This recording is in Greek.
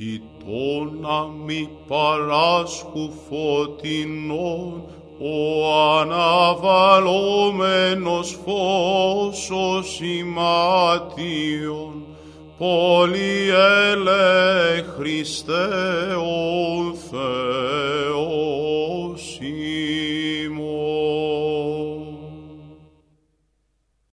κοιτώνα μη παράσχου φωτεινών, ο αναβαλόμενος φως ο σημάτιον, πολυέλε Χριστέ ο